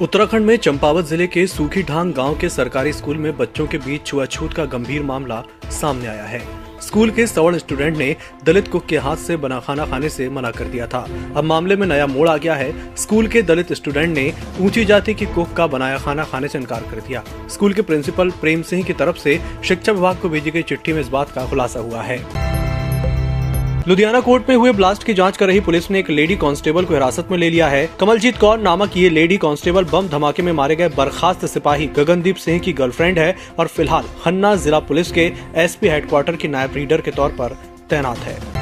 उत्तराखंड में चंपावत ज़िले के सूखी ढांग गाँव के सरकारी स्कूल में बच्चों के बीच छुआछूत का गंभीर मामला सामने आया है। स्कूल के सवर्ण स्टूडेंट ने दलित कुक के हाथ से बना खाना खाने से मना कर दिया था। अब मामले में नया मोड़ आ गया है। स्कूल के दलित स्टूडेंट ने ऊँची जाति की कुक का बनाया खाना खाने से इनकार कर दिया। स्कूल के प्रिंसिपल प्रेम सिंह की तरफ़ से शिक्षा विभाग को भेजी गई चिट्ठी में इस बात का खुलासा हुआ है। लुधियाना कोर्ट में हुए ब्लास्ट की जाँच कर रही पुलिस ने एक लेडी कांस्टेबल को हिरासत में ले लिया है। कमलजीत कौर नामक ये लेडी कांस्टेबल बम धमाके में मारे गए बर्खास्त सिपाही गगनदीप सिंह की गर्लफ्रेंड है और फ़िलहाल खन्ना जिला पुलिस के एसपी हेडक्वार्टर की नायब रीडर के तौर पर तैनात है।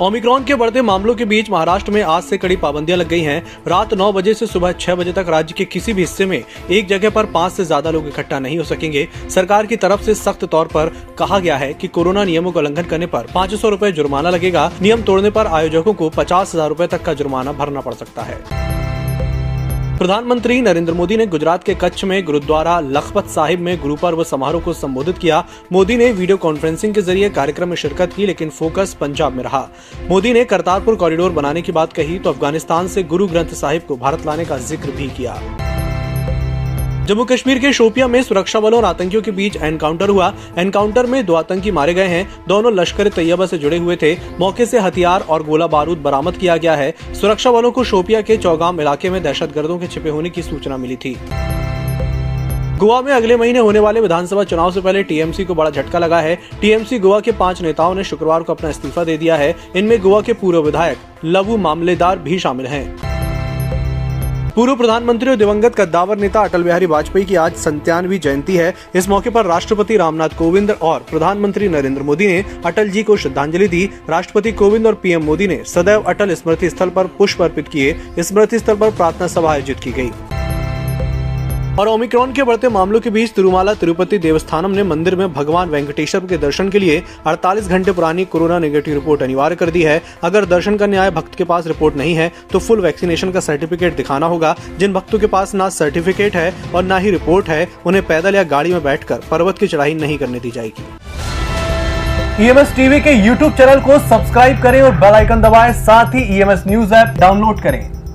ओमिक्रॉन के बढ़ते मामलों के बीच महाराष्ट्र में आज से कड़ी पाबंदियाँ लग गई हैं। रात 9 बजे से सुबह 6 बजे तक राज्य के किसी भी हिस्से में एक जगह पर पाँच से ज़्यादा लोग इकट्ठा नहीं हो सकेंगे। सरकार की तरफ़ से सख्त तौर पर कहा गया है कि कोरोना नियमों का उल्लंघन करने पर पाँच सौ जुर्माना लगेगा। नियम तोड़ने पर आयोजकों को पचास हज़ार तक का जुर्माना भरना पड़ सकता है। प्रधानमंत्री नरेंद्र मोदी ने गुजरात के कच्छ में गुरुद्वारा लखपत साहिब में गुरु पर्व समारोह को संबोधित किया। मोदी ने वीडियो कॉन्फ्रेंसिंग के ज़रिए कार्यक्रम में शिरकत की, लेकिन फोकस पंजाब में रहा। मोदी ने करतारपुर कॉरिडोर बनाने की बात कही तो अफ़गानिस्तान से गुरु ग्रंथ साहिब को भारत लाने का ज़िक्र भी किया। जम्मू कश्मीर के शोपिया में सुरक्षा बलों और आतंकियों के बीच एनकाउंटर हुआ। एनकाउंटर में दो आतंकी मारे गए हैं। दोनों लश्कर तैयबा से जुड़े हुए थे। मौके से हथियार और गोला बारूद बरामद किया गया है। सुरक्षा बलों को शोपिया के चौगाम इलाके में दहशत गर्दों के छिपे होने की सूचना मिली थी। गोवा में अगले महीने होने वाले विधानसभा चुनाव से पहले टीएमसी को बड़ा झटका लगा है। टीएमसी गोवा के पाँच नेताओं ने शुक्रवार को अपना इस्तीफा दे दिया है। इनमें गोवा के पूर्व विधायक लवू मामलेदार भी शामिल हैं। पूर्व प्रधानमंत्री और दिवंगत कद्दावर नेता अटल बिहारी वाजपेयी की आज संतानवी जयंती है। इस मौके पर राष्ट्रपति रामनाथ कोविंद और प्रधानमंत्री नरेंद्र मोदी ने अटल जी को श्रद्धांजलि दी। राष्ट्रपति कोविंद और पीएम मोदी ने सदैव अटल स्मृति स्थल पर पुष्प अर्पित किए। स्मृति स्थल पर प्रार्थना सभा आयोजित की गई और ओमिक्रॉन के बढ़ते मामलों के बीच तिरुमाला, तिरुपति देवस्थानम ने मंदिर में भगवान वेंकटेश्वर के दर्शन के लिए 48 घंटे पुरानी कोरोना नेगेटिव रिपोर्ट अनिवार्य कर दी है। अगर दर्शन करने आए भक्त के पास रिपोर्ट नहीं है तो फुल वैक्सीनेशन का सर्टिफिकेट दिखाना होगा। जिन भक्तों के पास ना सर्टिफिकेट है और न ही रिपोर्ट है, उन्हें पैदल या गाड़ी में बैठकर पर्वत की चढ़ाई नहीं करने दी जाएगी। ईएमएस e टीवी के यूट्यूब चैनल को सब्सक्राइब करें और बेल आइकन दबाएँ। साथ ही ईएमएस न्यूज़ ऐप डाउनलोड करें।